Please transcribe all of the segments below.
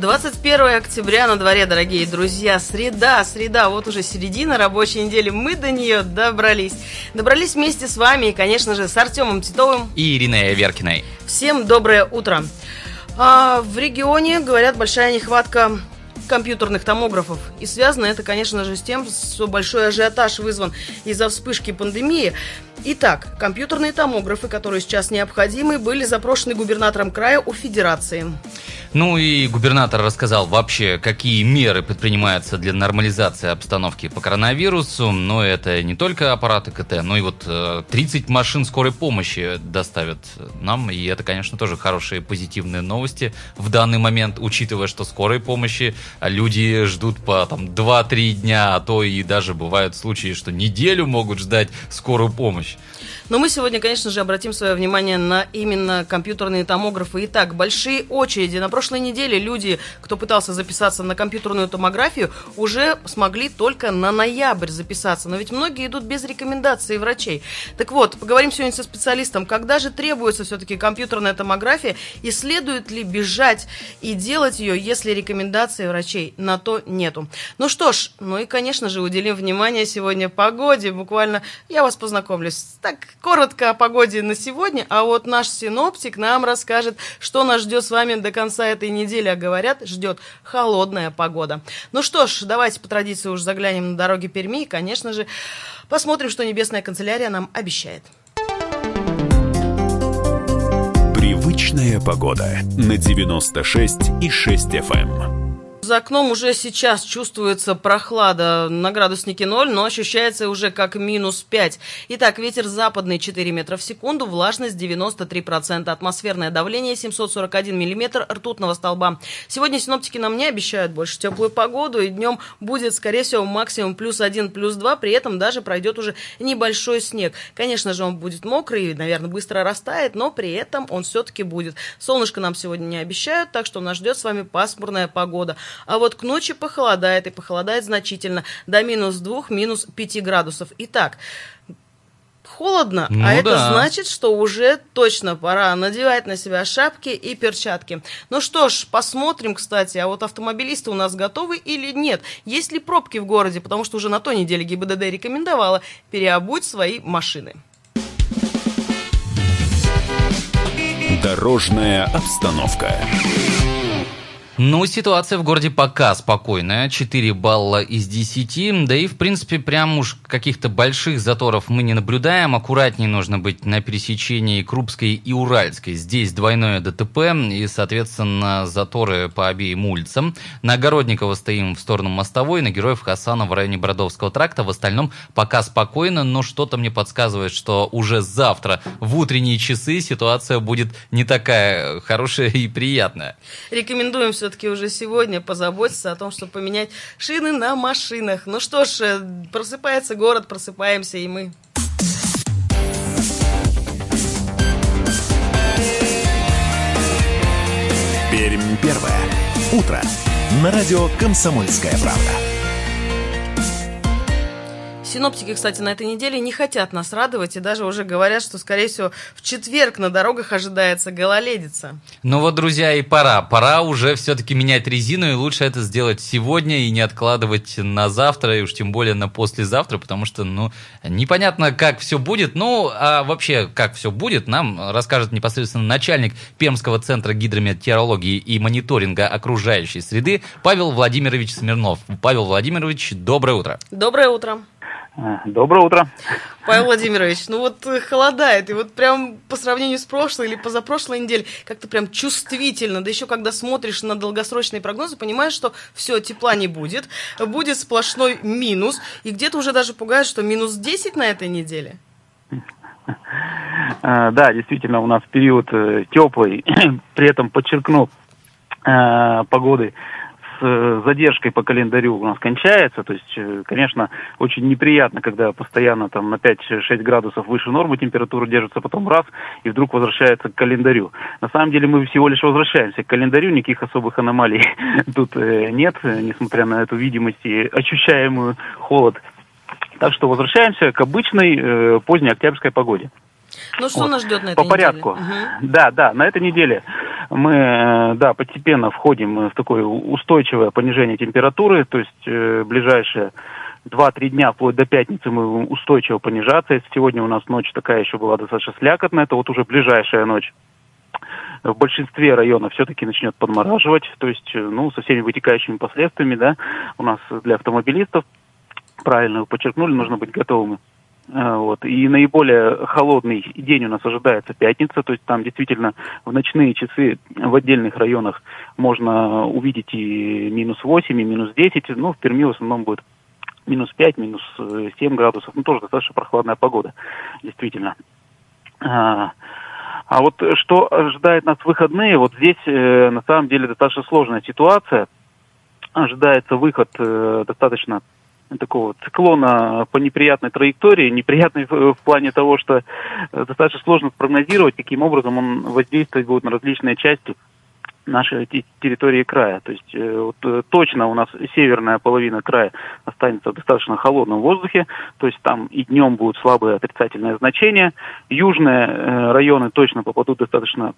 21 октября на дворе, дорогие друзья. Среда, среда, вот уже середина рабочей недели. Мы до нее добрались. Добрались вместе с вами и, конечно же, с Артемом Титовым. И Ириной Веркиной. Всем доброе утро. А, в регионе, говорят, большая нехватка компьютерных томографов. И связано это, конечно же, с тем, что большой ажиотаж вызван из-за вспышки пандемии. Итак, компьютерные томографы, которые сейчас необходимы, были запрошены губернатором края у Федерации. Ну и губернатор рассказал вообще, какие меры предпринимаются для нормализации обстановки по коронавирусу. Но это не только аппараты КТ, но и вот 30 э, машин скорой помощи доставят нам. И это, конечно, тоже хорошие позитивные новости в данный момент, учитывая, что скорой помощи люди ждут по там 2-3 дня, а то и даже бывают случаи, что неделю могут ждать скорую помощь. Но мы сегодня, конечно же, обратим свое внимание на именно компьютерные томографы. Итак, большие очереди. На прошлой неделе люди, кто пытался записаться на компьютерную томографию, уже смогли только на ноябрь записаться. Но ведь многие идут без рекомендаций врачей. Так вот, поговорим сегодня со специалистом, когда же требуется все-таки компьютерная томография и следует ли бежать и делать ее, если рекомендаций врачей на то нету. Ну что ж, ну и, конечно же, уделим внимание сегодня погоде. Буквально я вас познакомлюсь. Так, коротко о погоде на сегодня, а вот наш синоптик нам расскажет, что нас ждет с вами до конца этой недели, а говорят, ждет холодная погода. Ну что ж, давайте по традиции уже заглянем на дороги Перми и, конечно же, посмотрим, что Небесная канцелярия нам обещает. Привычная погода на 96 и 6 FM. За окном уже сейчас чувствуется прохлада на градуснике 0, но ощущается уже как минус 5. Итак, ветер западный 4 метра в секунду, влажность 93%, атмосферное давление 741 миллиметр ртутного столба. Сегодня синоптики нам не обещают больше теплую погоду, и днем будет, скорее всего, максимум плюс 1, плюс 2, при этом даже пройдет уже небольшой снег. Конечно же, он будет мокрый, наверное, быстро растает, но при этом он все-таки будет. Солнышко нам сегодня не обещают, так что нас ждет с вами пасмурная погода. А вот к ночи похолодает, и похолодает значительно, до минус 2, минус 5 градусов. Итак, холодно, а ну, а да. это значит, что уже точно пора надевать на себя шапки и перчатки. Ну что ж, посмотрим, кстати, а вот автомобилисты у нас готовы или нет? Есть ли пробки в городе? Потому что уже на той неделе ГИБДД рекомендовала переобуть свои машины. Дорожная обстановка. Ну, ситуация в городе пока спокойная. 4 балла из 10. Да и, в принципе, прям уж каких-то больших заторов мы не наблюдаем. Аккуратнее нужно быть на пересечении Крупской и Уральской. Здесь двойное ДТП и, соответственно, заторы по обеим улицам. На Огородникова стоим в сторону Мостовой, на Героев Хасана в районе Бродовского тракта. В остальном пока спокойно, но что-то мне подсказывает, что уже завтра в утренние часы ситуация будет не такая хорошая и приятная. Рекомендуем все все-таки уже сегодня позаботиться о том, чтобы поменять шины на машинах. Ну что ж, э, просыпается город, просыпаемся и мы. Пермь первое. Утро. На радио «Комсомольская правда». Синоптики, кстати, на этой неделе не хотят нас радовать и даже уже говорят, что, скорее всего, в четверг на дорогах ожидается гололедица. Ну вот, друзья, и пора. Пора уже все-таки менять резину, и лучше это сделать сегодня и не откладывать на завтра, и уж тем более на послезавтра, потому что, ну, непонятно, как все будет. Ну, а вообще, как все будет, нам расскажет непосредственно начальник Пермского центра гидрометеорологии и мониторинга окружающей среды Павел Владимирович Смирнов. Павел Владимирович, доброе утро. Доброе утро. Доброе утро. Павел Владимирович, ну вот э, холодает, и вот прям по сравнению с прошлой или позапрошлой неделей как-то прям чувствительно, да еще когда смотришь на долгосрочные прогнозы, понимаешь, что все, тепла не будет, будет сплошной минус, и где-то уже даже пугает, что минус 10 на этой неделе. А, да, действительно, у нас период э, теплый, при этом подчеркну, э, погоды с задержкой по календарю у нас кончается. То есть, э, конечно, очень неприятно, когда постоянно там на 5-6 градусов выше нормы температура держится, потом раз, и вдруг возвращается к календарю. На самом деле мы всего лишь возвращаемся к календарю, никаких особых аномалий тут э, нет, несмотря на эту видимость и ощущаемую холод. Так что возвращаемся к обычной э, поздней октябрьской погоде. Ну что вот. нас ждет на этой По порядку. Угу. Да, да, на этой неделе мы, э, да, постепенно входим в такое устойчивое понижение температуры, то есть э, ближайшие 2-3 дня, вплоть до пятницы, мы устойчиво понижаться. Если сегодня у нас ночь такая еще была достаточно слякотная, это вот уже ближайшая ночь в большинстве районов все-таки начнет подмораживать, то есть, э, ну, со всеми вытекающими последствиями, да, у нас для автомобилистов, правильно вы подчеркнули, нужно быть готовыми вот. И наиболее холодный день у нас ожидается пятница, то есть там действительно в ночные часы в отдельных районах можно увидеть и минус 8, и минус 10, ну, в Перми в основном будет минус 5, минус 7 э, градусов, ну, тоже достаточно прохладная погода, действительно. А, а вот что ожидает нас в выходные, вот здесь э, на самом деле достаточно сложная ситуация. Ожидается выход э, достаточно такого циклона по неприятной траектории, неприятной в, в плане того, что э, достаточно сложно спрогнозировать, каким образом он воздействовать будет на различные части нашей территории края. То есть э, вот, э, точно у нас северная половина края останется в достаточно холодном воздухе, то есть там и днем будут слабые отрицательные значения. Южные э, районы точно попадут достаточно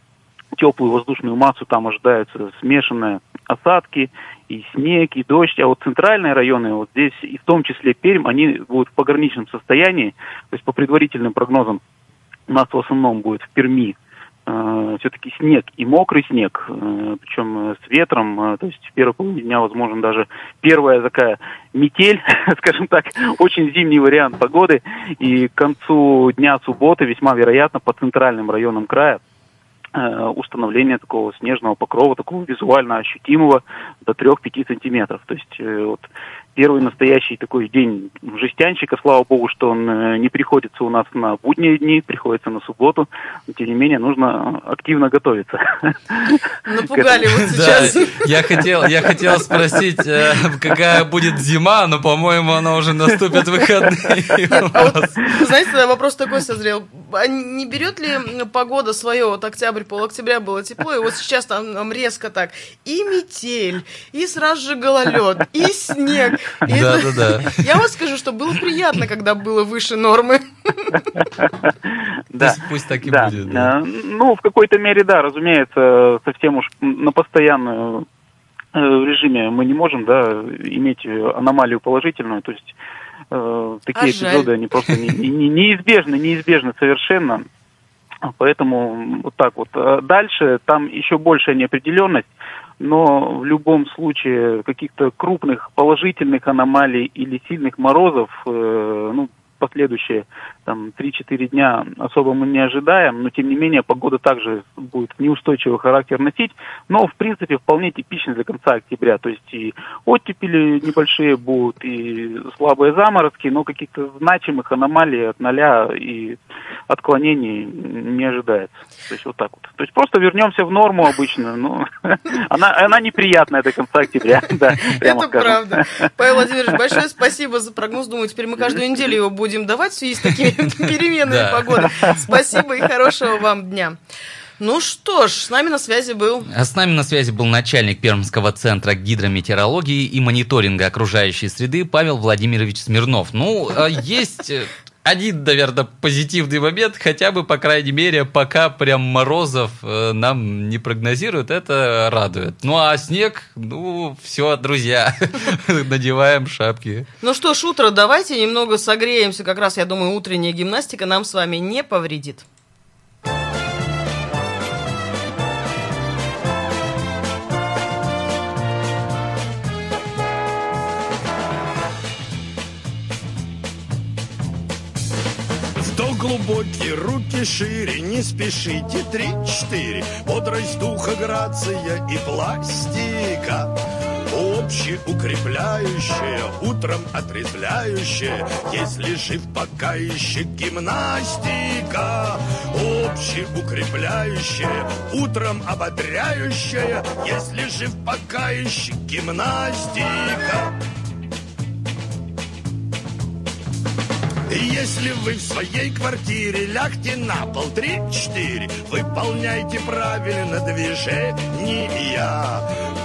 теплую воздушную массу, там ожидаются смешанные осадки, и снег, и дождь. А вот центральные районы, вот здесь, и в том числе Пермь, они будут в пограничном состоянии. То есть по предварительным прогнозам у нас в основном будет в Перми э, все-таки снег и мокрый снег, э, причем с ветром, э, то есть в первой половине дня возможно даже первая такая метель, скажем так, очень зимний вариант погоды, и к концу дня субботы весьма вероятно по центральным районам края Э, установления такого снежного покрова, такого визуально ощутимого до 3-5 сантиметров. То есть э, вот первый настоящий такой день жестянщика, слава богу, что он э, не приходится у нас на будние дни, приходится на субботу, но тем не менее нужно активно готовиться. Напугали вот сейчас. я хотел, я хотел спросить, э, какая будет зима, но, по-моему, она уже наступит выходные. А знаете, вопрос такой созрел. А не берет ли погода свое? Вот октябрь, пол-октября было тепло, и вот сейчас там резко так и метель, и сразу же гололед, и снег, да, да, да. Я вам скажу, что было приятно, когда было выше нормы. Да. Пусть так и будет. Э, ну, в какой-то мере, да, разумеется, совсем уж на постоянную э, режиме мы не можем, да, иметь аномалию положительную, то есть э, такие а эпизоды, жаль. они просто не, не, неизбежны, неизбежны совершенно. Поэтому вот так вот. Дальше там еще большая неопределенность но в любом случае каких-то крупных положительных аномалий или сильных морозов, э, ну, последующие там 3-4 дня особо мы не ожидаем, но тем не менее погода также будет неустойчивый характер носить, но в принципе вполне типично для конца октября, то есть и оттепели небольшие будут, и слабые заморозки, но каких-то значимых аномалий от ноля и отклонений не ожидается. То есть вот так вот. То есть просто вернемся в норму обычно, но она, она неприятная до конца октября. Да, Это правда. Павел Владимирович, большое спасибо за прогноз. Думаю, теперь мы каждую неделю его будем давать в связи с такими переменными погоды. Спасибо и хорошего вам дня. Ну что ж, с нами на связи был... А с нами на связи был начальник Пермского центра гидрометеорологии и мониторинга окружающей среды Павел Владимирович Смирнов. Ну, а есть э, один, наверное, позитивный момент, хотя бы, по крайней мере, пока прям морозов э, нам не прогнозируют, это радует. Ну, а снег, ну, все, друзья, надеваем шапки. Ну что ж, утро, давайте немного согреемся, как раз, я думаю, утренняя гимнастика нам с вами не повредит. Глубокие, руки шире, не спешите, три-четыре. Бодрость духа, грация и пластика. общеукрепляющее, утром отрезвляющее, если жив пока еще гимнастика. Общеукрепляющее, утром ободряющее, если жив пока еще гимнастика. Если вы в своей квартире лягте на пол три-четыре, выполняйте правильно движения.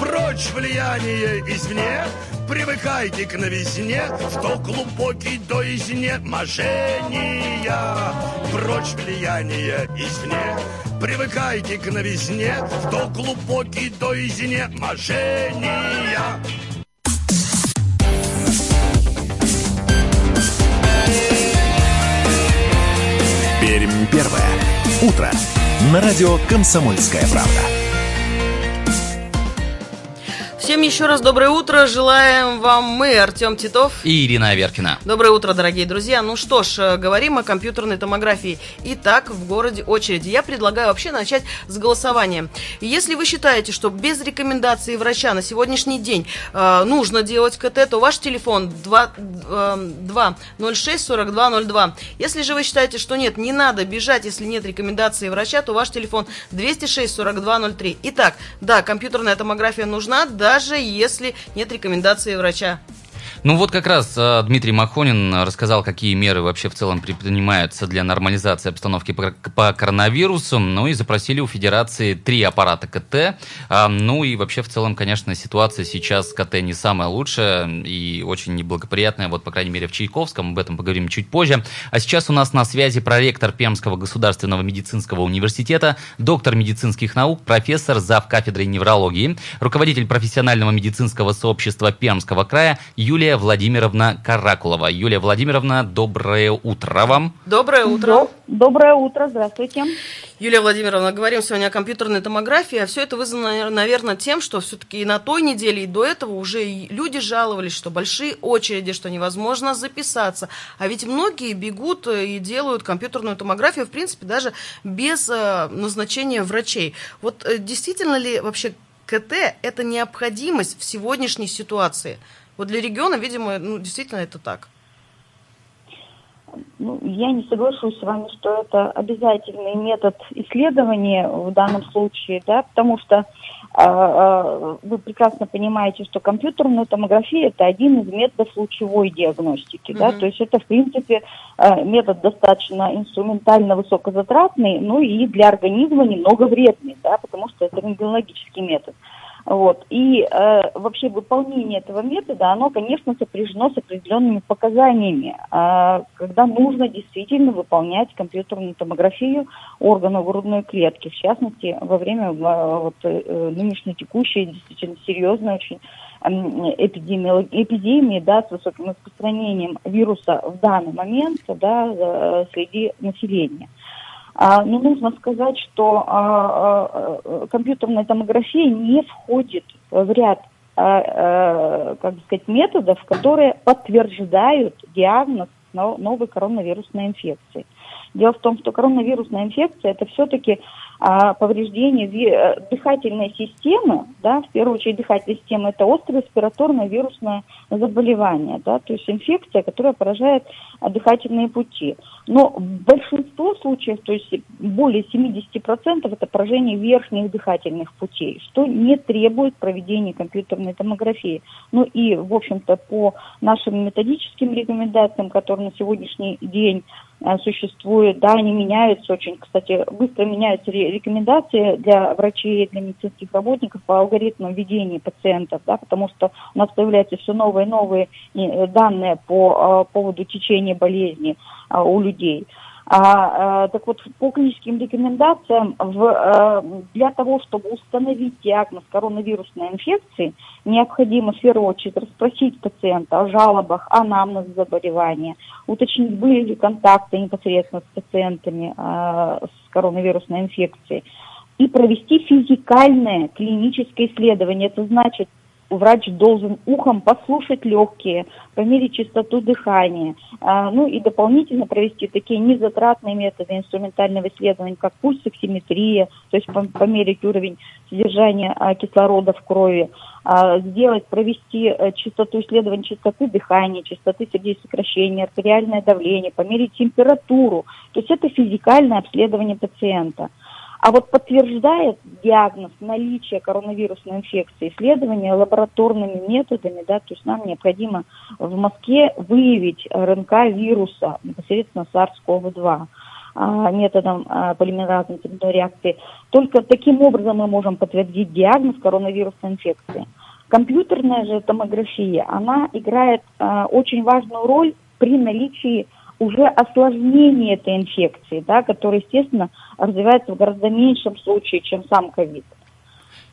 Прочь влияние извне, привыкайте к новизне, в то глубокий до изнеможения. Прочь влияние извне, привыкайте к новизне, в то глубокий до изнеможения. Пермь первое. Утро. На радио «Комсомольская правда». Всем еще раз доброе утро. Желаем вам мы, Артем Титов. И Ирина Аверкина. Доброе утро, дорогие друзья. Ну что ж, э, говорим о компьютерной томографии. Итак, в городе очереди. Я предлагаю вообще начать с голосования. Если вы считаете, что без рекомендации врача на сегодняшний день э, нужно делать КТ, то ваш телефон 2, э, 206 4202. Если же вы считаете, что нет, не надо бежать, если нет рекомендации врача, то ваш телефон 206 4203. Итак, да, компьютерная томография нужна, даже если нет рекомендации врача. Ну вот как раз э, Дмитрий Махонин рассказал, какие меры вообще в целом предпринимаются для нормализации обстановки по, коронавирусу. Ну и запросили у Федерации три аппарата КТ. А, ну и вообще в целом, конечно, ситуация сейчас с КТ не самая лучшая и очень неблагоприятная. Вот, по крайней мере, в Чайковском. Об этом поговорим чуть позже. А сейчас у нас на связи проректор Пермского государственного медицинского университета, доктор медицинских наук, профессор, зав. кафедрой неврологии, руководитель профессионального медицинского сообщества Пермского края Юлия Владимировна Каракулова. Юлия Владимировна, доброе утро вам. Доброе утро. Доброе утро, здравствуйте. Юлия Владимировна, говорим сегодня о компьютерной томографии, а все это вызвано, наверное, тем, что все-таки и на той неделе, и до этого уже и люди жаловались, что большие очереди, что невозможно записаться. А ведь многие бегут и делают компьютерную томографию, в принципе, даже без э, назначения врачей. Вот э, действительно ли вообще КТ – это необходимость в сегодняшней ситуации? Вот для региона, видимо, ну, действительно это так. Ну, я не соглашусь с вами, что это обязательный метод исследования в данном случае, да, потому что э, э, вы прекрасно понимаете, что компьютерная томография это один из методов лучевой диагностики, mm-hmm. да, то есть это в принципе э, метод достаточно инструментально высокозатратный, ну и для организма немного вредный, да, потому что это рентгенологический метод. Вот. И э, вообще выполнение этого метода, оно, конечно, сопряжено с определенными показаниями, э, когда нужно действительно выполнять компьютерную томографию органов грудной клетки, в частности, во время э, вот, э, нынешней текущей, действительно серьезной очень эпидемии, эпидемии да, с высоким распространением вируса в данный момент да, э, среди населения. А, но нужно сказать, что а, а, компьютерная томография не входит в ряд как сказать, методов, которые подтверждают диагноз новой коронавирусной инфекции. Дело в том, что коронавирусная инфекция это все-таки а, повреждение э, дыхательной системы, да, в первую очередь дыхательной системы, это острое респираторное вирусное заболевание, да, то есть инфекция, которая поражает а, дыхательные пути. Но большинство случаев, то есть более 70% это поражение верхних дыхательных путей, что не требует проведения компьютерной томографии. Ну и, в общем-то, по нашим методическим рекомендациям, которые на сегодняшний день а, существуют, да, они меняются очень, кстати, быстро меняются рекомендации для врачей, для медицинских работников по алгоритмам ведения пациентов, да, потому что у нас появляются все новые и новые э, данные по э, поводу течения болезни э, у людей. А, а, так вот, по клиническим рекомендациям, в, а, для того, чтобы установить диагноз коронавирусной инфекции, необходимо в первую очередь расспросить пациента о жалобах, анамнез заболевания, уточнить, были ли контакты непосредственно с пациентами а, с коронавирусной инфекцией, и провести физикальное клиническое исследование. Это значит врач должен ухом послушать легкие, померить частоту дыхания, а, ну и дополнительно провести такие незатратные методы инструментального исследования, как пульсоксиметрия, то есть померить уровень содержания а, кислорода в крови, а, сделать, провести а, частоту исследования частоты дыхания, частоты сердечносокращения, артериальное давление, померить температуру. То есть это физикальное обследование пациента. А вот подтверждает диагноз наличия коронавирусной инфекции исследования лабораторными методами, да, то есть нам необходимо в Москве выявить РНК вируса, непосредственно SARS-CoV-2 а, методом а, полимеразной цепной реакции. Только таким образом мы можем подтвердить диагноз коронавирусной инфекции. Компьютерная же томография, она играет а, очень важную роль при наличии уже осложнение этой инфекции, да, которая, естественно, развивается в гораздо меньшем случае, чем сам ковид.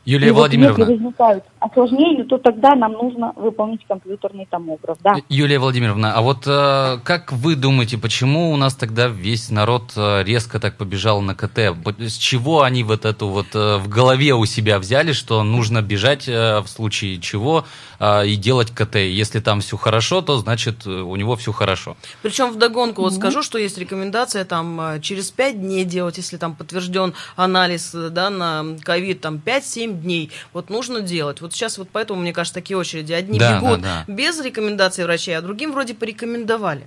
Юлия и Владимировна. Если возникают осложнения, то тогда нам нужно выполнить компьютерный томограф. Да. Юлия Владимировна, а вот э, как вы думаете, почему у нас тогда весь народ э, резко так побежал на КТ? С чего они вот эту вот э, в голове у себя взяли, что нужно бежать э, в случае чего э, и делать КТ? Если там все хорошо, то значит э, у него все хорошо. Причем вдогонку mm-hmm. вот скажу, что есть рекомендация там э, через 5 дней делать, если там подтвержден анализ да, на ковид, там 5-7 дней. Вот нужно делать. Вот сейчас вот поэтому, мне кажется, такие очереди. Одни да, бегут да, да. без рекомендаций врачей, а другим вроде порекомендовали.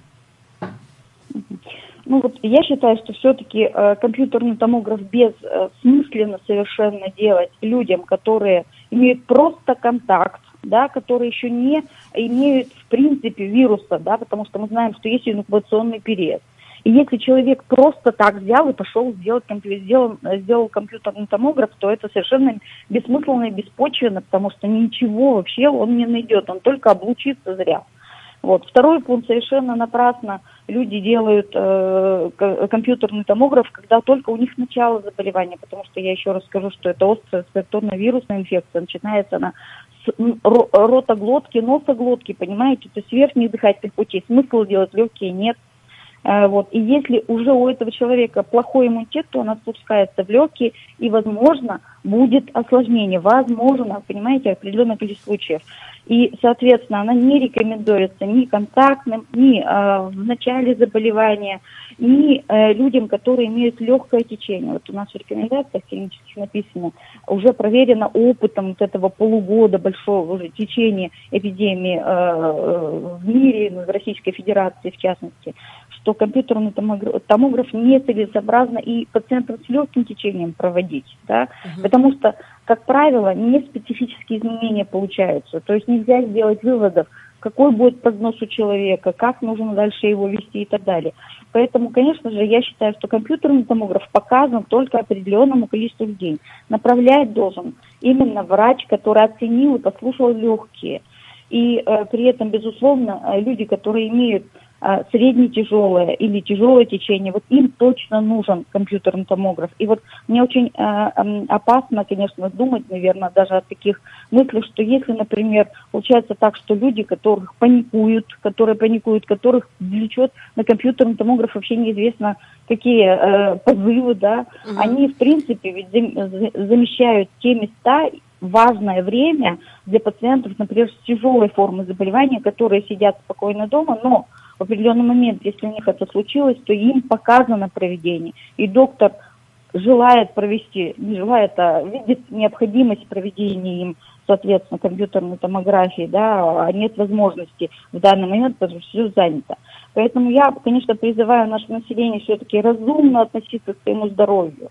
Ну вот я считаю, что все-таки э, компьютерный томограф бессмысленно э, совершенно делать людям, которые имеют просто контакт, да, которые еще не имеют в принципе вируса, да, потому что мы знаем, что есть инкубационный период. И если человек просто так взял и пошел сделать, сделал, сделал компьютерный томограф, то это совершенно бессмысленно и беспочвенно, потому что ничего вообще он не найдет, он только облучится зря. Вот. Второй пункт совершенно напрасно люди делают э, компьютерный томограф, когда только у них начало заболевания, потому что я еще раз скажу, что это острая респираторная вирусная инфекция, начинается она с ротоглотки, носоглотки, понимаете, то есть верхних дыхательных путей. Смысл делать легкие нет. Э, вот. И если уже у этого человека плохой иммунитет, то он отпускается в легкие, и, возможно, будет осложнение. Возможно, понимаете, определенное количество случаев. И, соответственно, она не рекомендуется ни контактным, ни э, в начале заболевания, ни э, людям, которые имеют легкое течение. Вот у нас в рекомендациях клинических написано, уже проверено опытом вот этого полугода большого уже течения эпидемии э, э в мире, в Российской Федерации в частности, что компьютерный томограф, томограф нецелесообразно и пациентам с легким течением проводить, да, угу. потому что, как правило, не специфические изменения получаются, то есть нельзя сделать выводов, какой будет прогноз у человека, как нужно дальше его вести и так далее. Поэтому, конечно же, я считаю, что компьютерный томограф показан только определенному количеству людей. Направлять должен именно врач, который оценил и послушал легкие. И э, при этом, безусловно, э, люди, которые имеют средне-тяжелое или тяжелое течение, вот им точно нужен компьютерный томограф. И вот мне очень э, опасно, конечно, думать, наверное, даже о таких мыслях, что если, например, получается так, что люди, которых паникуют, которые паникуют, которых влечет на компьютерный томограф вообще неизвестно какие э, позывы, да, угу. они, в принципе, ведь замещают те места, важное время для пациентов, например, с тяжелой формой заболевания, которые сидят спокойно дома, но в определенный момент, если у них это случилось, то им показано проведение. И доктор желает провести, не желает, а видит необходимость проведения им, соответственно, компьютерной томографии, да, а нет возможности в данный момент, потому что все занято. Поэтому я, конечно, призываю наше население все-таки разумно относиться к своему здоровью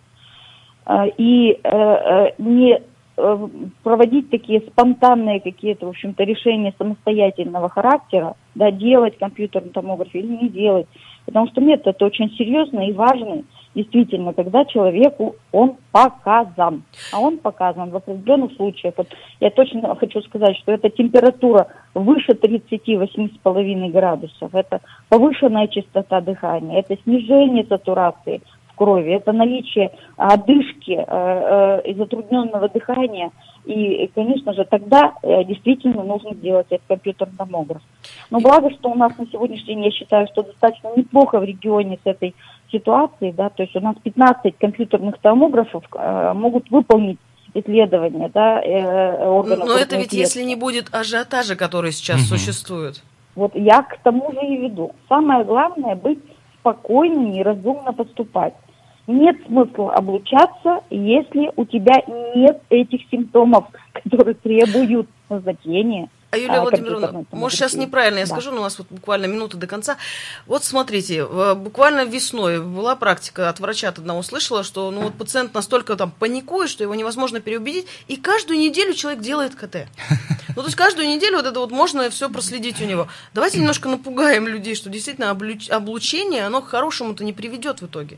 а, и э, э, не Э, проводить такие спонтанные какие-то, в общем-то, решения самостоятельного характера, да, делать компьютерный томограф или не делать. Потому что метод это очень серьезный и важный, действительно, когда человеку он показан. А он показан в определенных случаях. Вот я точно хочу сказать, что это температура выше 38,5 градусов, это повышенная частота дыхания, это снижение сатурации – крови, это наличие одышки э, э, и затрудненного дыхания. И, конечно же, тогда э, действительно нужно сделать этот компьютерный томограф. Но благо, что у нас на сегодняшний день, я считаю, что достаточно неплохо в регионе с этой ситуацией, да, то есть у нас 15 компьютерных томографов могут выполнить исследования, да, э, органов. Но это ведь если не будет ажиотажа, который сейчас угу. существует. Вот я к тому же и веду. Самое главное быть спокойным и разумно поступать. Нет смысла облучаться, если у тебя нет этих симптомов, которые требуют назначения. А Юлия а, Владимировна, может сейчас неправильно я да. скажу, но у нас вот буквально минуты до конца. Вот смотрите, буквально весной была практика от врача от одного слышала, что ну вот пациент настолько там паникует, что его невозможно переубедить, и каждую неделю человек делает КТ. Ну, то есть каждую неделю вот это вот можно все проследить у него. Давайте немножко напугаем людей, что действительно облучение, оно к хорошему-то не приведет в итоге.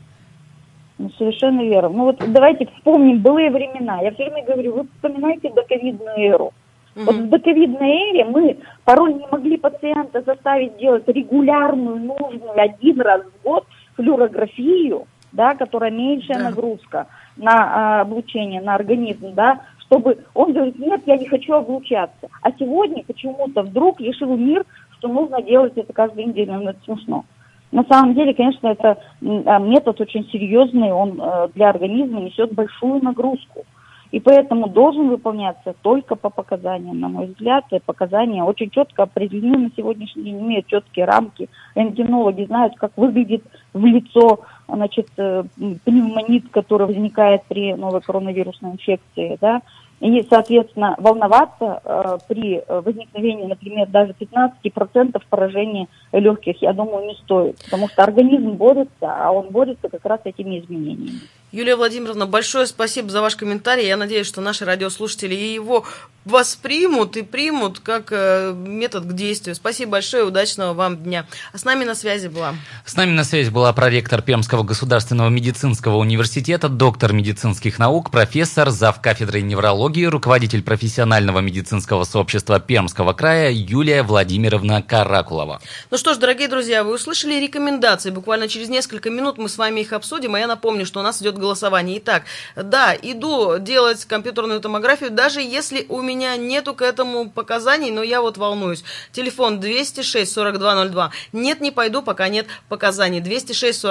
Ну, совершенно верно. Ну вот давайте вспомним былые времена. Я все время говорю, вы вспоминайте доковидную эру. Mm-hmm. Вот в доковидной эре мы порой не могли пациента заставить делать регулярную, нужную один раз в год флюорографию, да, которая меньшая да. нагрузка на а, облучение, на организм, да, чтобы он говорит, нет, я не хочу облучаться. А сегодня почему-то вдруг решил мир, что нужно делать это каждую неделю, ну, это смешно. На самом деле, конечно, это а, метод очень серьезный, он э, для организма несет большую нагрузку. И поэтому должен выполняться только по показаниям, на мой взгляд. И показания очень четко определены на сегодняшний день, имеют четкие рамки. Рентгенологи знают, как выглядит в лицо значит, э, пневмонит, который возникает при новой коронавирусной инфекции. Да? И, соответственно, волноваться э, при возникновении, например, даже 15% поражения легких, я думаю, не стоит. Потому что организм борется, а он борется как раз этими изменениями. Юлия Владимировна, большое спасибо за ваш комментарий. Я надеюсь, что наши радиослушатели его воспримут и примут как э, метод к действию. Спасибо большое, удачного вам дня. А с нами на связи была... С нами на связи была проректор Пермского государственного медицинского университета, доктор медицинских наук, профессор, зав. кафедрой неврологии, руководитель профессионального медицинского сообщества Пермского края Юлия Владимировна Каракулова. Ну что ж, дорогие друзья, вы услышали рекомендации. Буквально через несколько минут мы с вами их обсудим, а я напомню, что у нас идет голосование. Итак, да, иду делать компьютерную томографию, даже если у меня нету к этому показаний, но я вот волнуюсь. Телефон 206 4202. Нет, не пойду, пока нет показаний. 206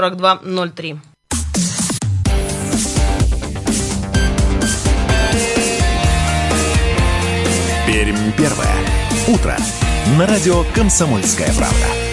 Пермь первое. Утро. На радио «Комсомольская правда».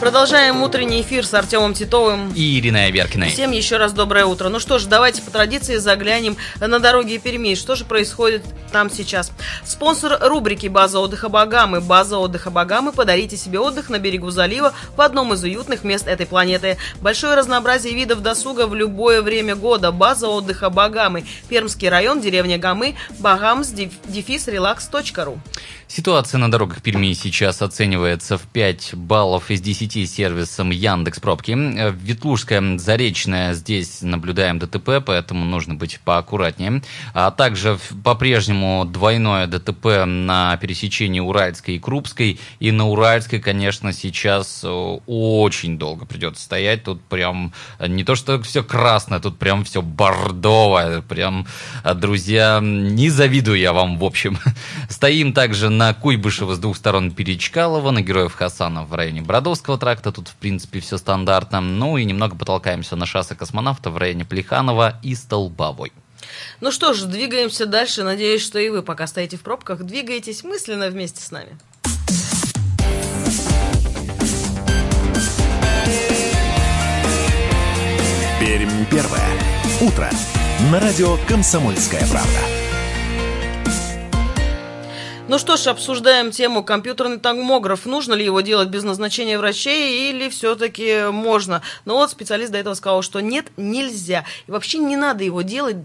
Продолжаем утренний эфир с Артемом Титовым и Ириной Аверкиной. Всем еще раз доброе утро. Ну что ж, давайте по традиции заглянем на дороги Перми. Что же происходит там сейчас? Спонсор рубрики «База отдыха Багамы». База отдыха Багамы. Подарите себе отдых на берегу залива в одном из уютных мест этой планеты. Большое разнообразие видов досуга в любое время года. База отдыха Багамы. Пермский район, деревня Гамы, багамс, дефис, релакс.ру. Ситуация на дорогах Перми сейчас оценивается в 5 баллов из 10 сервисом Яндекс Пробки. Ветлужская, Заречная, здесь наблюдаем ДТП, поэтому нужно быть поаккуратнее. А также по-прежнему двойное ДТП на пересечении Уральской и Крупской. И на Уральской, конечно, сейчас э, очень долго придется стоять. Тут прям не то, что все красное, тут прям все бордовое. Прям, э, друзья, не завидую я вам, в общем. Стоим также на Куйбышева с двух сторон Перечкалова, на Героев Хасана в районе Бродовского тракта, тут в принципе все стандартно. Ну и немного потолкаемся на шоссе космонавта в районе Плеханова и Столбовой. Ну что ж, двигаемся дальше. Надеюсь, что и вы, пока стоите в пробках, двигаетесь мысленно вместе с нами. Пермь первое. Утро. На радио «Комсомольская правда». Ну что ж, обсуждаем тему компьютерный томограф. Нужно ли его делать без назначения врачей или все-таки можно? Но вот специалист до этого сказал, что нет, нельзя. И вообще не надо его делать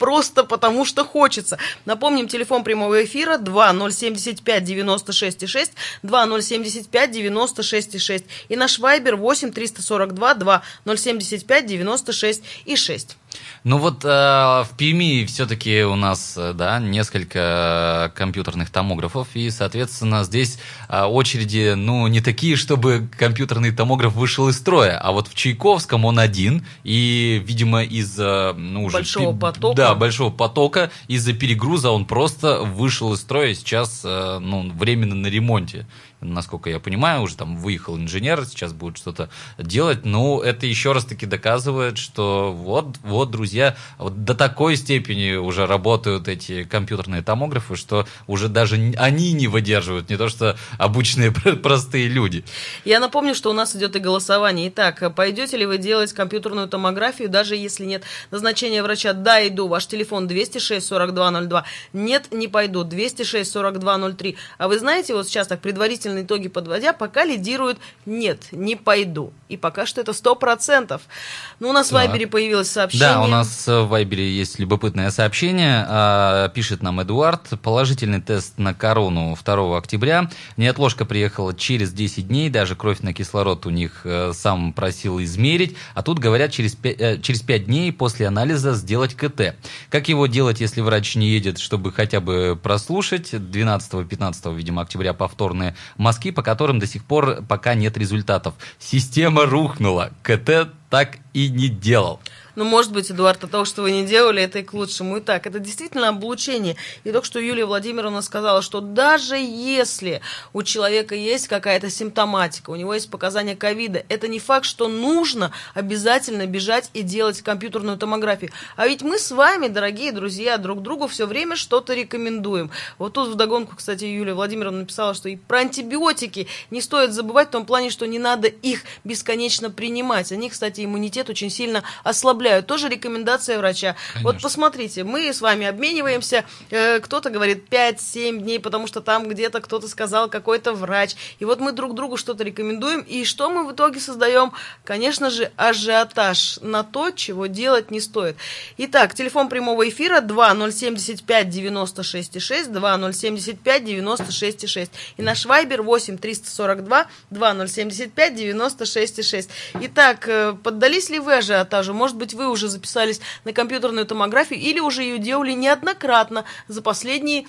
просто потому, что хочется. Напомним, телефон прямого эфира 2075 96 6, 2075 96 6. И наш вайбер 8 342 2075 96 и 6. Ну вот э, в Перми все-таки у нас, э, да, несколько компьютерных томографов, и, соответственно, здесь э, очереди, ну, не такие, чтобы компьютерный томограф вышел из строя, а вот в Чайковском он один, и, видимо, из-за, ну, уже... Большого пи- потока. Да, большого потока, из-за перегруза он просто вышел из строя, сейчас, э, ну, временно на ремонте насколько я понимаю, уже там выехал инженер, сейчас будет что-то делать, но это еще раз таки доказывает, что вот, вот друзья, вот до такой степени уже работают эти компьютерные томографы, что уже даже они не выдерживают, не то что обычные простые люди. Я напомню, что у нас идет и голосование. Итак, пойдете ли вы делать компьютерную томографию, даже если нет назначения врача? Да, иду. Ваш телефон 206 4202. Нет, не пойду. 206 4203. А вы знаете, вот сейчас так предварительные итоги подводя, пока лидирует нет, не пойду. И пока что это 100%. Ну, у нас так. в Вайбере появилось сообщение. Да, у нас в Вайбере есть любопытное сообщение. А, пишет нам Эдуард. Положительный тест на корону 2 октября. Неотложка приехала через 10 дней. Даже кровь на кислород у них э, сам просил измерить. А тут говорят, через 5, э, через 5 дней после анализа сделать КТ. Как его делать, если врач не едет, чтобы хотя бы прослушать? 12-15, видимо, октября повторные мазки, по которым до сих пор пока нет результатов. Система рухнула. КТ так и не делал. Ну, может быть, Эдуард, от того, что вы не делали, это и к лучшему. И так, это действительно облучение. И только что Юлия Владимировна сказала, что даже если у человека есть какая-то симптоматика, у него есть показания ковида, это не факт, что нужно обязательно бежать и делать компьютерную томографию. А ведь мы с вами, дорогие друзья, друг другу все время что-то рекомендуем. Вот тут вдогонку, кстати, Юлия Владимировна написала, что и про антибиотики не стоит забывать в том плане, что не надо их бесконечно принимать. Они, кстати, иммунитет очень сильно ослабляют оставляют. Тоже рекомендация врача. Конечно. Вот посмотрите, мы с вами обмениваемся. Э, кто-то говорит 5-7 дней, потому что там где-то кто-то сказал какой-то врач. И вот мы друг другу что-то рекомендуем. И что мы в итоге создаем? Конечно же, ажиотаж на то, чего делать не стоит. Итак, телефон прямого эфира 2075 96 6, 2075 96 6. И наш вайбер 8 342 2075 96 6. Итак, э, поддались ли вы ажиотажу? Может быть, вы уже записались на компьютерную томографию или уже ее делали неоднократно за последние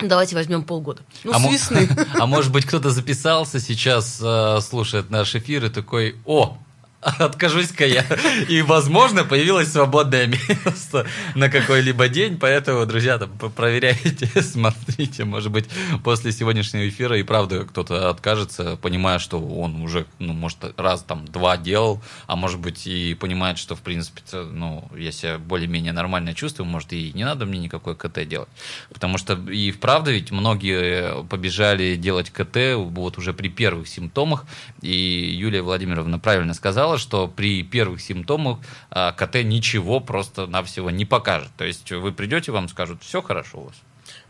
Давайте возьмем полгода. Ну, а с весны. А может быть, кто-то записался сейчас, э, слушает наш эфир и такой, о, откажусь-ка я. И, возможно, появилось свободное место на какой-либо день, поэтому, друзья, там, проверяйте, смотрите, может быть, после сегодняшнего эфира и правда кто-то откажется, понимая, что он уже, ну, может, раз там два делал, а может быть и понимает, что, в принципе, ну, я себя более-менее нормально чувствую, может, и не надо мне никакой КТ делать. Потому что и вправду ведь многие побежали делать КТ вот уже при первых симптомах, и Юлия Владимировна правильно сказала, сказала, что при первых симптомах а, КТ ничего просто-навсего не покажет. То есть вы придете, вам скажут, все хорошо у вас.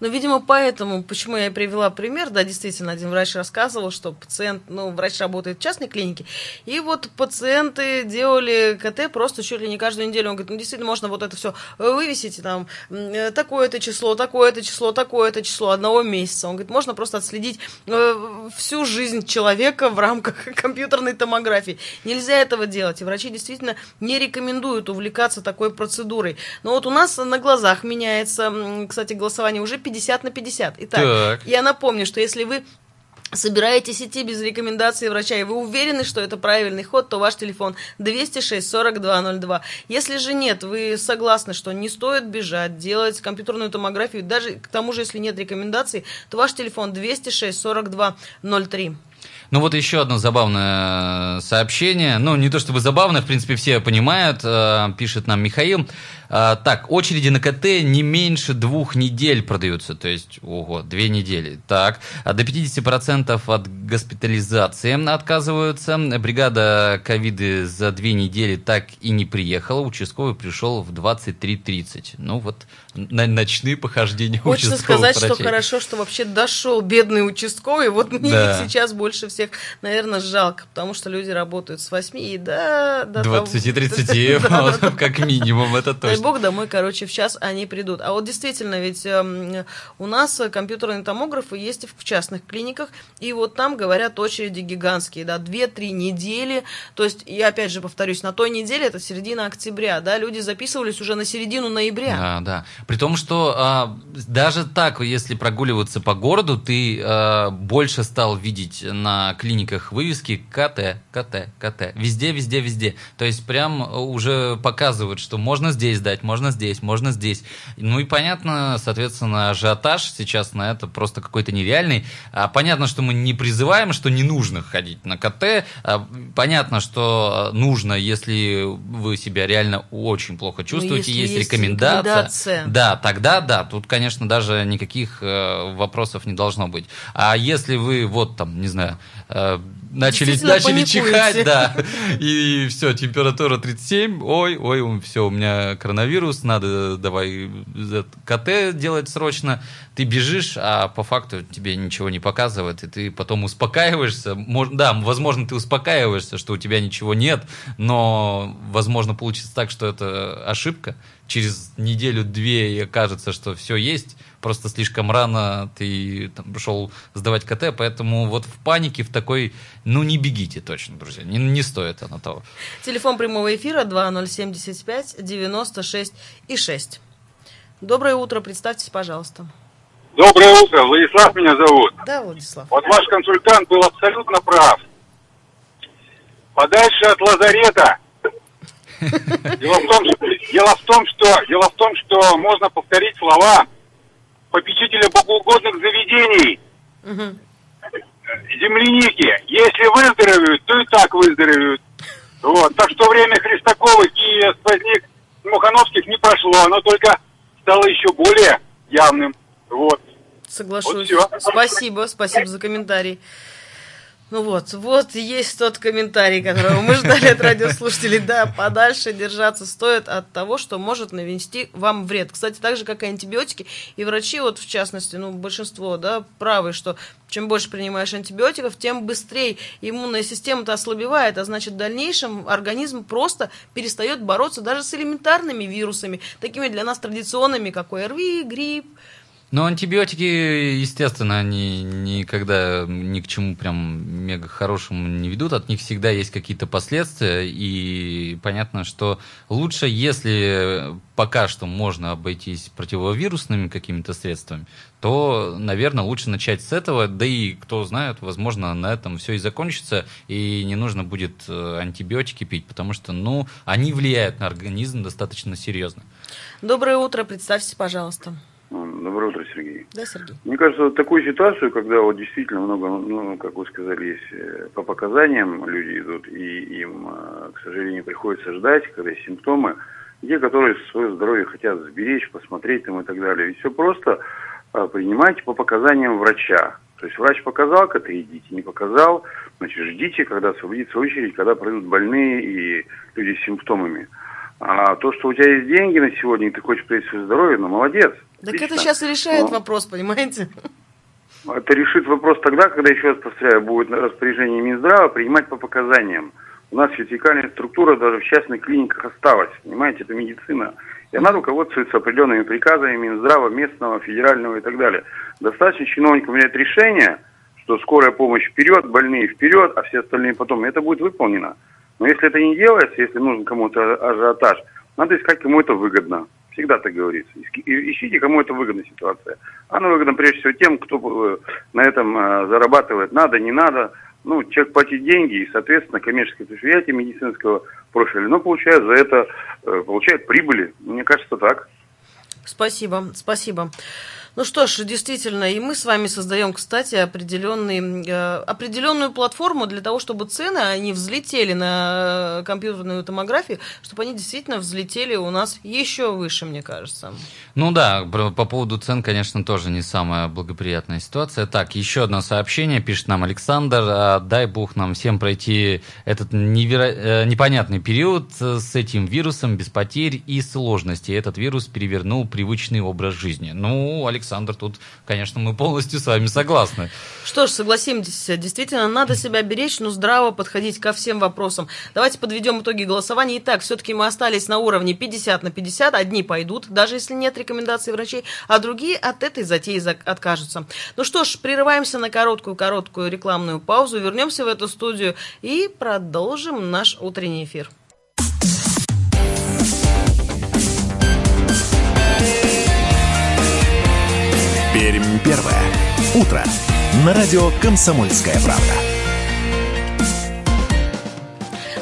Ну, видимо, поэтому, почему я и привела пример, да, действительно, один врач рассказывал, что пациент, ну, врач работает в частной клинике, и вот пациенты делали КТ просто чуть ли не каждую неделю. Он говорит, ну, действительно, можно вот это все вывесить, там, э, такое-то число, такое-то число, такое-то число одного месяца. Он говорит, можно просто отследить э, всю жизнь человека в рамках компьютерной томографии. Нельзя этого делать, и врачи действительно не рекомендуют увлекаться такой процедурой. Но вот у нас на глазах меняется, кстати, голосование уже 50 на 50. Итак, так. я напомню, что если вы собираетесь идти без рекомендации врача, и вы уверены, что это правильный ход, то ваш телефон 206 4202. Если же нет, вы согласны, что не стоит бежать, делать компьютерную томографию, даже к тому же, если нет рекомендаций, то ваш телефон 206 4203. Ну вот еще одно забавное сообщение. Ну, не то чтобы забавное, в принципе, все понимают. Э, пишет нам Михаил. А, так, очереди на КТ не меньше двух недель продаются, то есть, ого, две недели. Так, а до 50% от госпитализации отказываются. Бригада ковиды за две недели так и не приехала. Участковый пришел в 23.30. Ну вот, ночные похождения Хочется сказать, врачей. что хорошо, что вообще дошел бедный участковый. Вот мне да. сейчас больше всех, наверное, жалко, потому что люди работают с 8 и до... до 20-30, как минимум, это точно дай бог, домой, короче, в час они придут. А вот действительно, ведь э, у нас компьютерные томографы есть в частных клиниках, и вот там, говорят, очереди гигантские, да, 2-3 недели. То есть, я опять же повторюсь, на той неделе, это середина октября, да, люди записывались уже на середину ноября. Да, да. При том, что а, даже так, если прогуливаться по городу, ты а, больше стал видеть на клиниках вывески КТ, КТ, КТ. Везде, везде, везде. То есть прям уже показывают, что можно здесь дать, можно здесь, можно здесь. Ну и понятно, соответственно, ажиотаж сейчас на это просто какой-то нереальный. А, понятно, что мы не призываем, что не нужно ходить на КТ. А, понятно, что нужно, если вы себя реально очень плохо ну, чувствуете, есть, есть рекомендация. рекомендация. Да, тогда да, тут, конечно, даже никаких э, вопросов не должно быть. А если вы вот там, не знаю, э, начали, начали чихать, да, и все, температура 37, ой, ой, все, у меня коронавирус, надо давай КТ делать срочно, ты бежишь, а по факту тебе ничего не показывает, и ты потом успокаиваешься, да, возможно, ты успокаиваешься, что у тебя ничего нет, но, возможно, получится так, что это ошибка, через неделю-две кажется, что все есть, просто слишком рано ты там, пришел сдавать КТ, поэтому вот в панике, в такой, ну не бегите точно, друзья, не, не стоит оно того. Телефон прямого эфира 2075 96 и 6. Доброе утро, представьтесь, пожалуйста. Доброе утро, Владислав меня зовут. Да, Владислав. Вот ваш консультант был абсолютно прав. Подальше от лазарета. Дело в том, что, дело в том, что, дело в том, что можно повторить слова попечителя богоугодных заведений. Угу. Земляники. Если выздоровеют, то и так выздоровеют. Вот. Так что время Христаковых и сквозник Мухановских не прошло, оно только стало еще более явным. Вот. Соглашусь. Вот спасибо, спасибо за комментарий. Ну вот, вот есть тот комментарий, которого мы ждали от радиослушателей. Да, подальше держаться стоит от того, что может навести вам вред. Кстати, так же, как и антибиотики. И врачи, вот в частности, ну, большинство, да, правы, что чем больше принимаешь антибиотиков, тем быстрее иммунная система-то ослабевает, а значит, в дальнейшем организм просто перестает бороться даже с элементарными вирусами, такими для нас традиционными, как ОРВИ, грипп, но антибиотики, естественно, они никогда ни к чему прям мега хорошему не ведут. От них всегда есть какие-то последствия. И понятно, что лучше, если пока что можно обойтись противовирусными какими-то средствами, то, наверное, лучше начать с этого. Да и, кто знает, возможно, на этом все и закончится, и не нужно будет э, антибиотики пить, потому что, ну, они влияют на организм достаточно серьезно. Доброе утро, представьте, пожалуйста. Доброе утро, Сергей. Да, Сергей. Мне кажется, вот такую ситуацию, когда вот действительно много, ну, как вы сказали, есть э, по показаниям люди идут, и им, э, к сожалению, приходится ждать, когда есть симптомы, те, которые свое здоровье хотят сберечь, посмотреть там и так далее. Ведь все просто а, принимайте по показаниям врача. То есть врач показал, когда идите, не показал, значит, ждите, когда освободится очередь, когда пройдут больные и люди с симптомами. А то, что у тебя есть деньги на сегодня, и ты хочешь проявить свое здоровье, ну молодец. Так Отлично. это сейчас решает Но... вопрос, понимаете? Это решит вопрос тогда, когда, еще раз повторяю, будет распоряжение Минздрава принимать по показаниям. У нас вертикальная структура даже в частных клиниках осталась, понимаете, это медицина. И она руководствуется определенными приказами Минздрава, местного, федерального и так далее. Достаточно чиновникам принять решение, что скорая помощь вперед, больные вперед, а все остальные потом. И это будет выполнено. Но если это не делается, если нужен кому-то ажиотаж, надо искать, кому это выгодно. Всегда так говорится. Ищите, кому это выгодна ситуация. Она выгодна прежде всего тем, кто э, на этом э, зарабатывает. Надо, не надо. Ну, человек платит деньги, и, соответственно, коммерческое предприятие медицинского профиля, но получает за это, э, получает прибыли. Мне кажется, так. Спасибо, спасибо. Ну что ж, действительно, и мы с вами создаем, кстати, определенный, э, определенную платформу для того, чтобы цены, они взлетели на компьютерную томографию, чтобы они действительно взлетели у нас еще выше, мне кажется. Ну да, по поводу цен, конечно, тоже не самая благоприятная ситуация. Так, еще одно сообщение пишет нам Александр. «А, дай бог нам всем пройти этот неверо... Э, непонятный период с этим вирусом без потерь и сложностей. Этот вирус перевернул привычный образ жизни. Ну, Александр, Александр, тут, конечно, мы полностью с вами согласны. Что ж, согласимся, действительно, надо себя беречь, но здраво подходить ко всем вопросам. Давайте подведем итоги голосования. Итак, все-таки мы остались на уровне 50 на 50. Одни пойдут, даже если нет рекомендаций врачей, а другие от этой затеи откажутся. Ну что ж, прерываемся на короткую-короткую рекламную паузу, вернемся в эту студию и продолжим наш утренний эфир. Пермь первое. Утро. На радио «Комсомольская правда».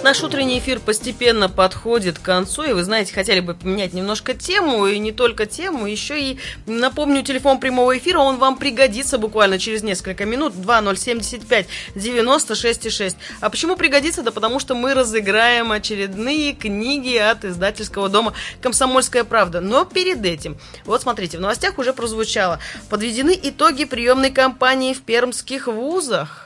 Наш утренний эфир постепенно подходит к концу, и вы знаете, хотели бы поменять немножко тему, и не только тему, еще и напомню телефон прямого эфира, он вам пригодится буквально через несколько минут, 2075 96,6. А почему пригодится? Да потому что мы разыграем очередные книги от издательского дома «Комсомольская правда». Но перед этим, вот смотрите, в новостях уже прозвучало, подведены итоги приемной кампании в пермских вузах.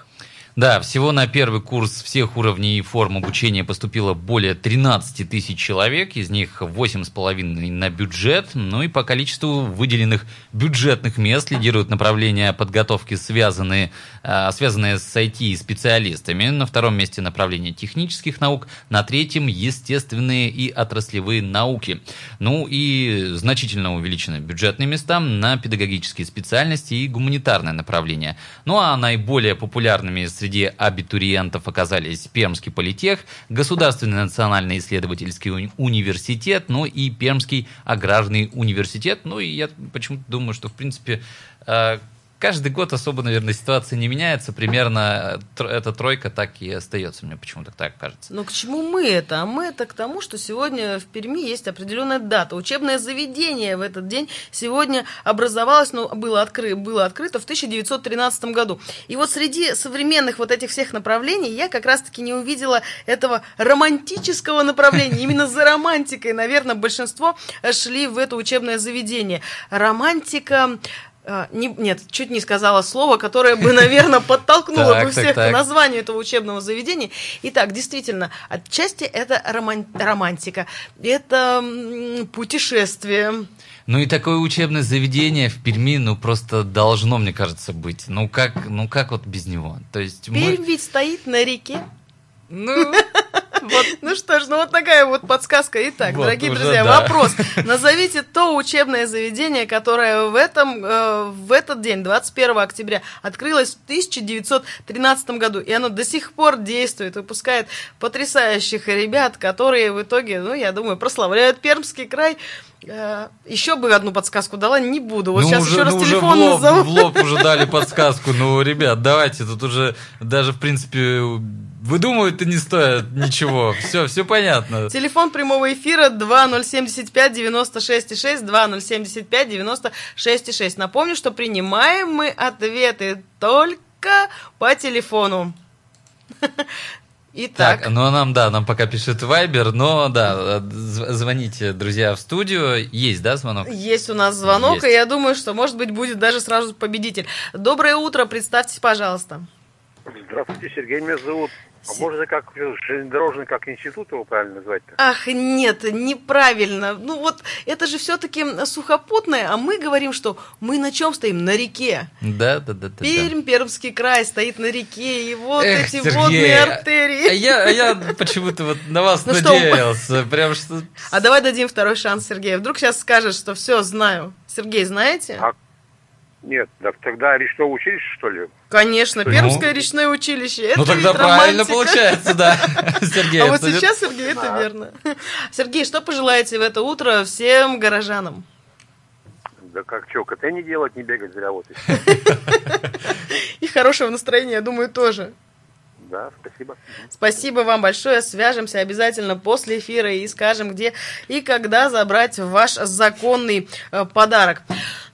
Да, всего на первый курс всех уровней и форм обучения поступило более 13 тысяч человек, из них 8,5 на бюджет. Ну и по количеству выделенных бюджетных мест лидируют направления подготовки, связанные, а, связанные с IT-специалистами. На втором месте направление технических наук, на третьем естественные и отраслевые науки. Ну и значительно увеличены бюджетные места на педагогические специальности и гуманитарное направление. Ну а наиболее популярными среди абитуриентов оказались Пермский политех, Государственный национальный исследовательский университет, ну и Пермский аграрный университет. Ну и я почему-то думаю, что в принципе э, каждый год особо, наверное, ситуация не меняется. Примерно эта тройка так и остается, мне почему-то так кажется. Но к чему мы это? А мы это к тому, что сегодня в Перми есть определенная дата. Учебное заведение в этот день сегодня образовалось, ну, было, откры, было открыто в 1913 году. И вот среди современных вот этих всех направлений я как раз-таки не увидела этого романтического направления. Именно за романтикой, наверное, большинство шли в это учебное заведение. Романтика а, не, нет, чуть не сказала слово, которое бы, наверное, подтолкнуло бы всех к названию этого учебного заведения. Итак, действительно, отчасти это романтика, это путешествие. Ну и такое учебное заведение в Перми, ну просто должно, мне кажется, быть. Ну как, ну как вот без него? То есть Пермь мы... ведь стоит на реке. Ну, вот. Ну что ж, ну вот такая вот подсказка. Итак, вот дорогие друзья, да. вопрос. Назовите то учебное заведение, которое в, этом, э, в этот день, 21 октября, открылось в 1913 году. И оно до сих пор действует, выпускает потрясающих ребят, которые в итоге, ну, я думаю, прославляют Пермский край. Э, еще бы одну подсказку дала, не буду. Вот ну, сейчас уже, еще раз ну, телефон уже в лоб, назову. В лоб уже дали подсказку. Ну, ребят, давайте, тут уже даже, в принципе, Выдумывать-то не стоит ничего. Все, все понятно. Телефон прямого эфира 2075 96 6 2075 96 6. Напомню, что принимаем мы ответы только по телефону. Итак. Так, ну нам, да, нам пока пишет Вайбер, но да, звоните, друзья, в студию. Есть, да, звонок? Есть у нас звонок, Есть. и я думаю, что, может быть, будет даже сразу победитель. Доброе утро, представьтесь, пожалуйста. Здравствуйте, Сергей меня зовут. А можно как железнодорожный, как институт его правильно назвать-то? Ах, нет, неправильно. Ну вот это же все-таки сухопутное, а мы говорим, что мы на чем стоим? На реке. Да, да, да. да Пермь, Пермский край стоит на реке, и вот Эх, эти Сергей, водные артерии. А я, а я почему-то вот на вас ну надеялся. Что? Прям что... А давай дадим второй шанс Сергею. Вдруг сейчас скажет, что все, знаю. Сергей, знаете? А нет, так тогда речное училище, что ли? Конечно, ну, Пермское речное училище. Это ну тогда правильно получается, да, Сергей. А вот сейчас, Сергей, это верно. Сергей, что пожелаете в это утро всем горожанам? Да как что, КТ не делать, не бегать зря вот. И хорошего настроения, я думаю, тоже. Да, спасибо. Спасибо вам большое. Свяжемся обязательно после эфира и скажем, где и когда забрать ваш законный э, подарок.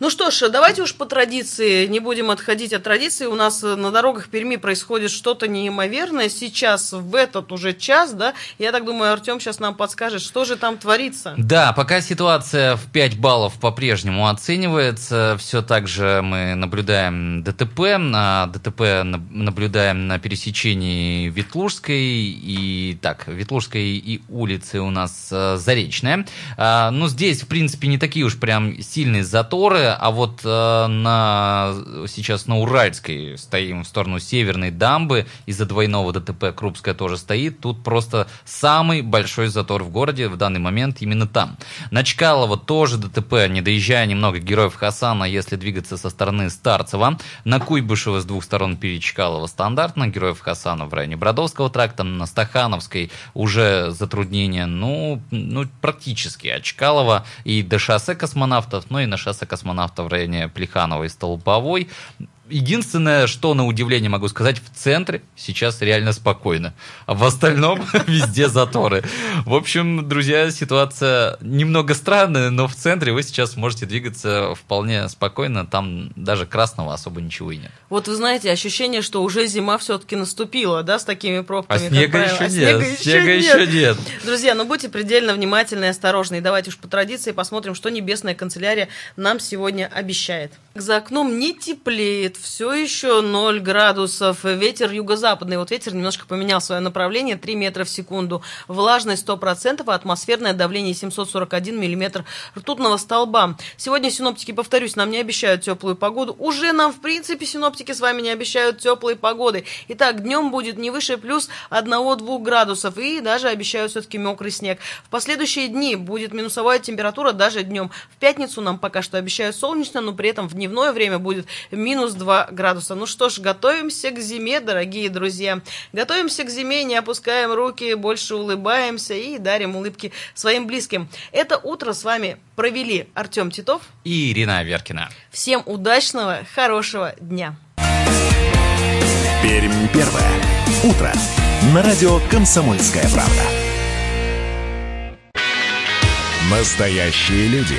Ну что ж, давайте уж по традиции, не будем отходить от традиции. У нас э, на дорогах Перми происходит что-то неимоверное. Сейчас, в этот уже час, да, я так думаю, Артем сейчас нам подскажет, что же там творится. Да, пока ситуация в 5 баллов по-прежнему оценивается, все так же мы наблюдаем ДТП, а ДТП наблюдаем на пересечении Ветлужской и так, Ветлужской и улицы у нас э, Заречная. А, ну, здесь, в принципе, не такие уж прям сильные заторы, а вот э, на, сейчас на Уральской стоим в сторону Северной дамбы, из-за двойного ДТП Крупская тоже стоит, тут просто самый большой затор в городе в данный момент именно там. На Чкалова тоже ДТП, не доезжая немного Героев Хасана, если двигаться со стороны Старцева. На Куйбышева с двух сторон перед Чкалова стандартно, Героев Хасана там в районе Бродовского тракта, на Стахановской уже затруднения, ну, ну практически от Чкалова и до шоссе космонавтов, ну и на шоссе космонавтов в районе Плеханова и Столбовой. Единственное, что на удивление могу сказать, в центре сейчас реально спокойно. А в остальном везде заторы. В общем, друзья, ситуация немного странная, но в центре вы сейчас можете двигаться вполне спокойно. Там даже красного особо ничего и нет. Вот вы знаете, ощущение, что уже зима все-таки наступила, да, с такими пробками. А снега еще а нет. Снега, снега еще, еще нет. Друзья, ну будьте предельно внимательны и осторожны. И давайте уж по традиции посмотрим, что Небесная канцелярия нам сегодня обещает. За окном не теплеет, все еще 0 градусов, ветер юго-западный. Вот ветер немножко поменял свое направление, 3 метра в секунду. Влажность 100%, а атмосферное давление 741 миллиметр ртутного столба. Сегодня синоптики, повторюсь, нам не обещают теплую погоду. Уже нам, в принципе, синоптики с вами не обещают теплые погоды. Итак, днем будет не выше плюс 1-2 градусов и даже обещают все-таки мокрый снег. В последующие дни будет минусовая температура даже днем. В пятницу нам пока что обещают солнечно, но при этом в дневное время будет минус 2 градуса. Ну что ж, готовимся к зиме, дорогие друзья. Готовимся к зиме, не опускаем руки, больше улыбаемся и дарим улыбки своим близким. Это утро с вами провели Артем Титов и Ирина Веркина. Всем удачного, хорошего дня. Пермь первое. Утро. На радио «Комсомольская правда». Настоящие люди.